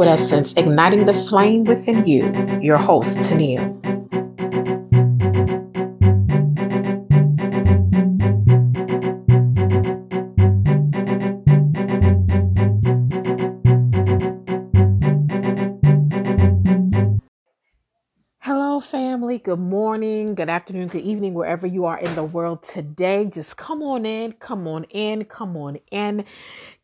Liquid Essence, igniting the flame within you. Your host, Tennille. Good morning, good afternoon, good evening, wherever you are in the world today. Just come on in, come on in, come on in.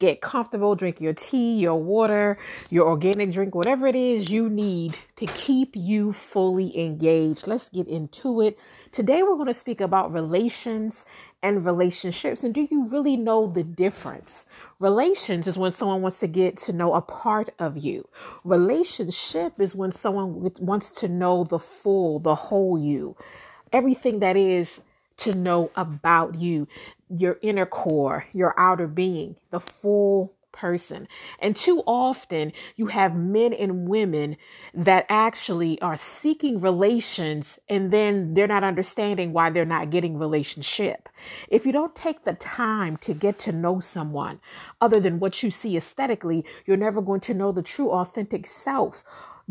Get comfortable, drink your tea, your water, your organic drink, whatever it is you need to keep you fully engaged. Let's get into it. Today, we're going to speak about relations and relationships. And do you really know the difference? Relations is when someone wants to get to know a part of you. Relationship is when someone wants to know the full, the whole you, everything that is to know about you, your inner core, your outer being, the full person. And too often you have men and women that actually are seeking relations and then they're not understanding why they're not getting relationship. If you don't take the time to get to know someone other than what you see aesthetically, you're never going to know the true authentic self,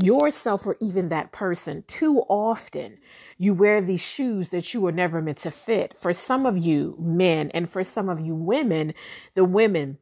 yourself or even that person. Too often you wear these shoes that you were never meant to fit. For some of you men and for some of you women, the women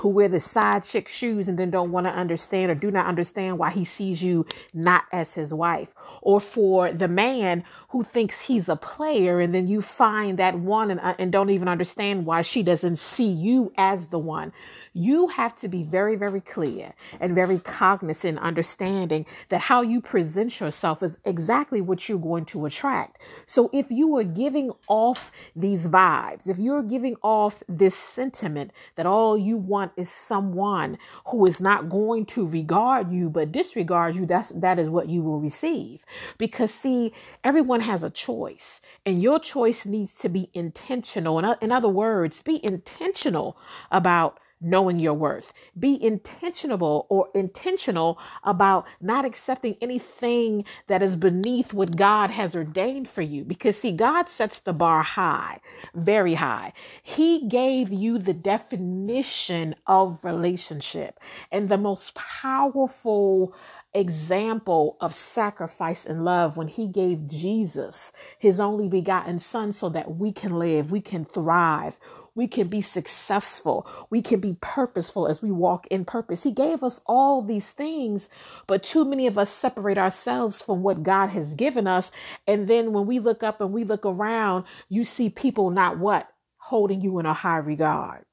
who wear the side chick shoes and then don't want to understand or do not understand why he sees you not as his wife. Or for the man who thinks he's a player and then you find that one and, uh, and don't even understand why she doesn't see you as the one you have to be very, very clear and very cognizant, understanding that how you present yourself is exactly what you're going to attract. So if you are giving off these vibes, if you're giving off this sentiment that all you want is someone who is not going to regard you but disregard you, that's that is what you will receive. Because see, everyone has a choice, and your choice needs to be intentional. In, in other words, be intentional about knowing your worth. Be intentional or intentional about not accepting anything that is beneath what God has ordained for you. Because see, God sets the bar high, very high. He gave you the definition of relationship and the most powerful example of sacrifice and love when he gave Jesus his only begotten son so that we can live, we can thrive, we can be successful. We can be purposeful as we walk in purpose. He gave us all these things, but too many of us separate ourselves from what God has given us. And then when we look up and we look around, you see people not what? Holding you in a high regard.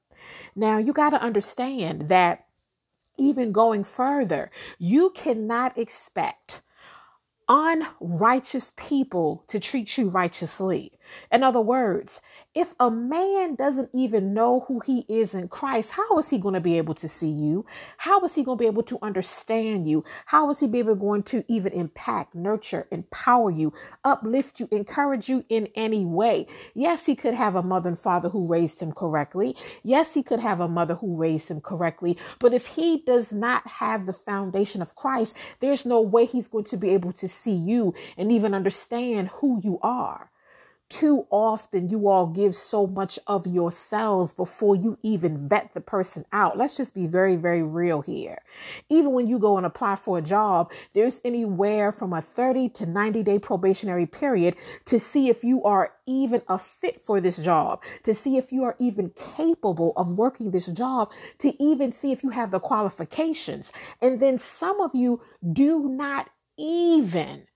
Now, you got to understand that even going further, you cannot expect unrighteous people to treat you righteously. In other words, if a man doesn't even know who he is in Christ, how is he going to be able to see you? How is he going to be able to understand you? How is he be able going to even impact, nurture, empower you, uplift you, encourage you in any way? Yes, he could have a mother and father who raised him correctly. Yes, he could have a mother who raised him correctly. But if he does not have the foundation of Christ, there's no way he's going to be able to see you and even understand who you are. Too often, you all give so much of yourselves before you even vet the person out. Let's just be very, very real here. Even when you go and apply for a job, there's anywhere from a 30 to 90 day probationary period to see if you are even a fit for this job, to see if you are even capable of working this job, to even see if you have the qualifications. And then some of you do not even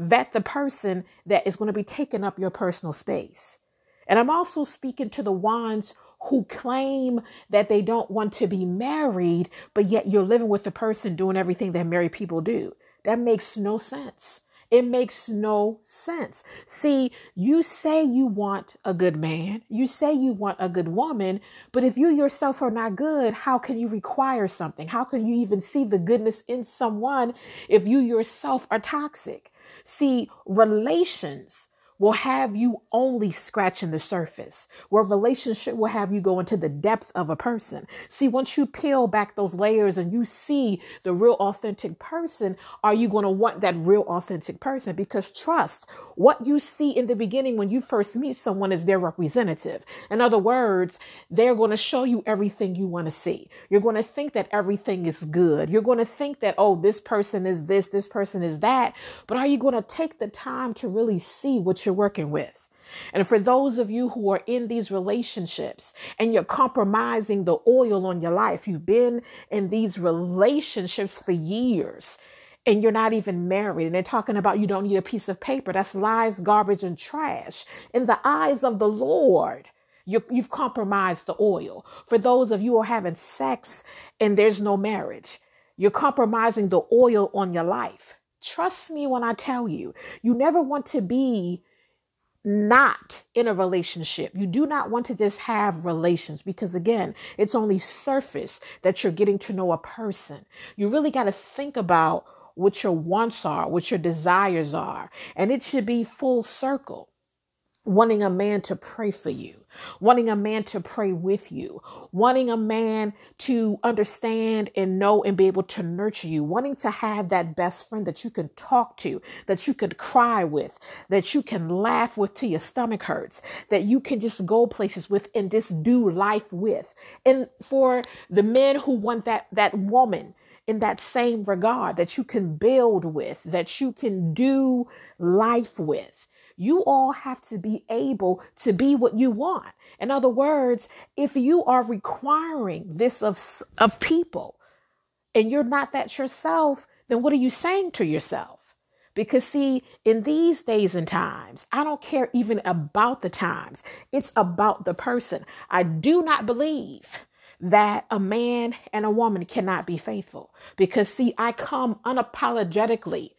vet the person that is going to be taking up your personal space. And I'm also speaking to the ones who claim that they don't want to be married, but yet you're living with the person doing everything that married people do. That makes no sense. It makes no sense. See, you say you want a good man, you say you want a good woman, but if you yourself are not good, how can you require something? How can you even see the goodness in someone if you yourself are toxic? See, relations, will have you only scratching the surface, where relationship will have you go into the depth of a person. See, once you peel back those layers and you see the real authentic person, are you going to want that real authentic person? Because trust, what you see in the beginning when you first meet someone is their representative. In other words, they're going to show you everything you want to see. You're going to think that everything is good. You're going to think that, oh, this person is this, this person is that. But are you going to take the time to really see what you're you're working with. And for those of you who are in these relationships and you're compromising the oil on your life, you've been in these relationships for years and you're not even married, and they're talking about you don't need a piece of paper. That's lies, garbage, and trash. In the eyes of the Lord, you have compromised the oil. For those of you who are having sex and there's no marriage, you're compromising the oil on your life. Trust me when I tell you, you never want to be not in a relationship. You do not want to just have relations because, again, it's only surface that you're getting to know a person. You really got to think about what your wants are, what your desires are, and it should be full circle wanting a man to pray for you, wanting a man to pray with you, wanting a man to understand and know and be able to nurture you, wanting to have that best friend that you can talk to, that you can cry with, that you can laugh with till your stomach hurts, that you can just go places with and just do life with. And for the men who want that that woman in that same regard that you can build with, that you can do life with. You all have to be able to be what you want. In other words, if you are requiring this of, of people and you're not that yourself, then what are you saying to yourself? Because, see, in these days and times, I don't care even about the times, it's about the person. I do not believe that a man and a woman cannot be faithful because, see, I come unapologetically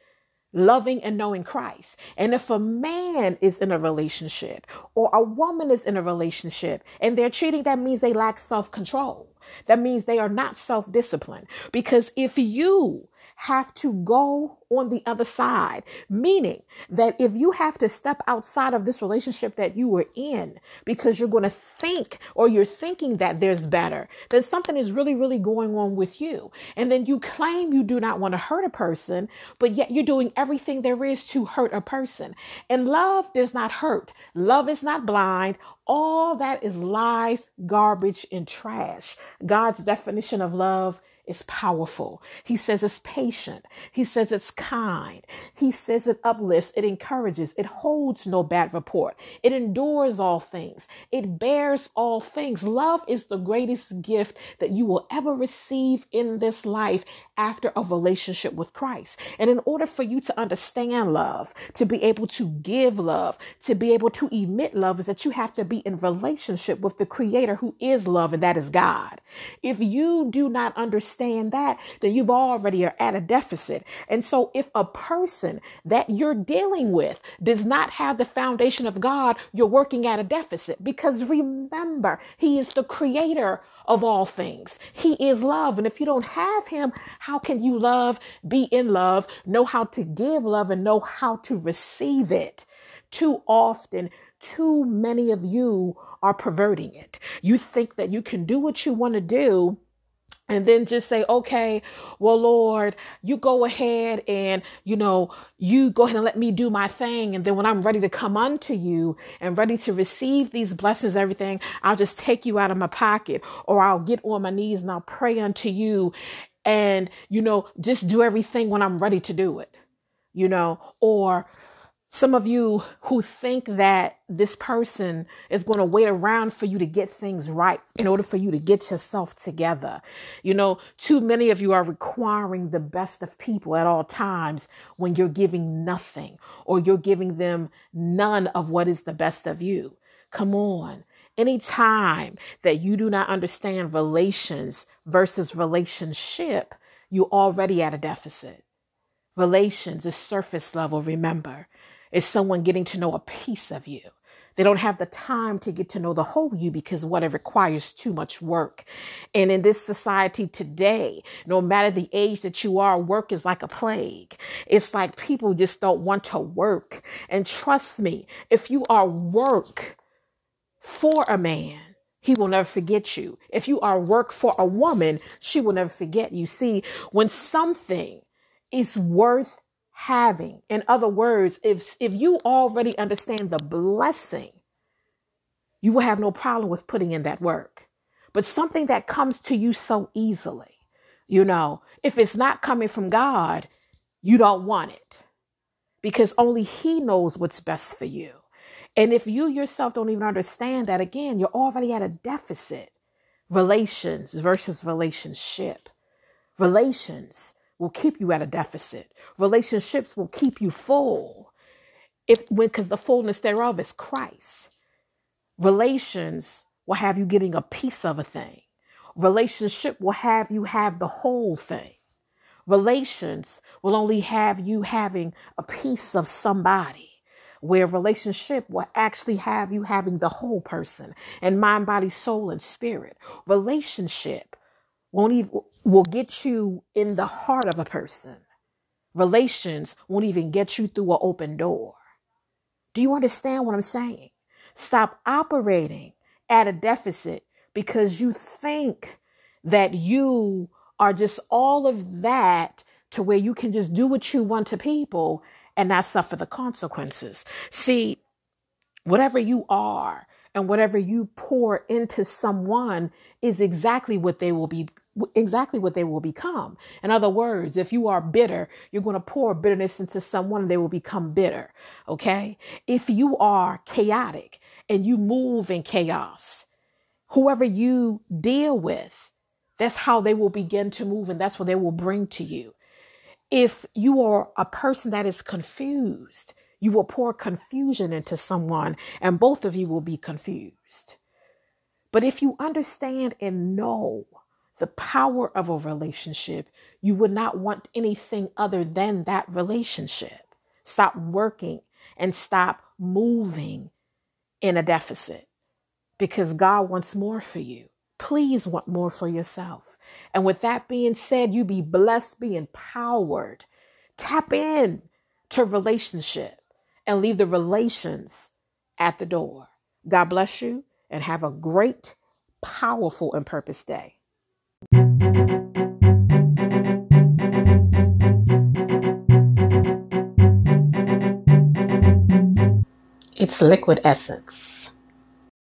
loving and knowing Christ. And if a man is in a relationship or a woman is in a relationship and they're cheating, that means they lack self control. That means they are not self disciplined. Because if you have to go on the other side, meaning that if you have to step outside of this relationship that you were in because you're going to think or you're thinking that there's better, then something is really, really going on with you. And then you claim you do not want to hurt a person, but yet you're doing everything there is to hurt a person. And love does not hurt, love is not blind. All that is lies, garbage, and trash. God's definition of love is powerful. He says it's patient. He says it's kind. He says it uplifts, it encourages, it holds no bad report. It endures all things. It bears all things. Love is the greatest gift that you will ever receive in this life after a relationship with Christ. And in order for you to understand love, to be able to give love, to be able to emit love, is that you have to be in relationship with the creator who is love, and that is God. If you do not understand that, then you've already are at a deficit. And so if a person that you're dealing with does not have the foundation of God, you're working at a deficit because remember, he is the creator of all things. He is love. And if you don't have him, how can you love, be in love, know how to give love, and know how to receive it? Too often, too many of you are perverting it. You think that you can do what you want to do and then just say, okay, well, Lord, you go ahead and, you know, you go ahead and let me do my thing. And then when I'm ready to come unto you and ready to receive these blessings, everything, I'll just take you out of my pocket or I'll get on my knees and I'll pray unto you and, you know, just do everything when I'm ready to do it, you know, or, some of you who think that this person is going to wait around for you to get things right in order for you to get yourself together. You know, too many of you are requiring the best of people at all times when you're giving nothing or you're giving them none of what is the best of you. Come on. Anytime that you do not understand relations versus relationship, you're already at a deficit. Relations is surface level, remember. Is someone getting to know a piece of you. They don't have the time to get to know the whole you because what it requires too much work. And in this society today, no matter the age that you are, work is like a plague. It's like people just don't want to work. And trust me, if you are work for a man, he will never forget you. If you are work for a woman, she will never forget you. See, when something is worth having. In other words, if if you already understand the blessing, you will have no problem with putting in that work. But something that comes to you so easily, you know, if it's not coming from God, you don't want it because only He knows what's best for you. And if you yourself don't even understand that, again, you're already at a deficit. Relations versus relationship. Relations will keep you at a deficit. Relationships will keep you full. If when because the fullness thereof is Christ. Relations will have you getting a piece of a thing. Relationship will have you have the whole thing. Relations will only have you having a piece of somebody where relationship will actually have you having the whole person and mind, body, soul, and spirit. Relationship won't even will get you in the heart of a person. Relations won't even get you through an open door. Do you understand what I'm saying? Stop operating at a deficit because you think that you are just all of that to where you can just do what you want to people and not suffer the consequences. See, whatever you are and whatever you pour into someone is exactly what they will be exactly what they will become. In other words, if you are bitter, you're going to pour bitterness into someone and they will become bitter. Okay. If you are chaotic and you move in chaos, whoever you deal with, that's how they will begin to move and that's what they will bring to you. If you are a person that is confused, you will pour confusion into someone and both of you will be confused. But if you understand and know the power of a relationship, you would not want anything other than that relationship. Stop working and stop moving in a deficit because God wants more for you. Please want more for yourself. And with that being said, you be blessed, be empowered. Tap in to relationship and leave the relations at the door. God bless you and have a great, powerful, and purpose day. It's liquid essence.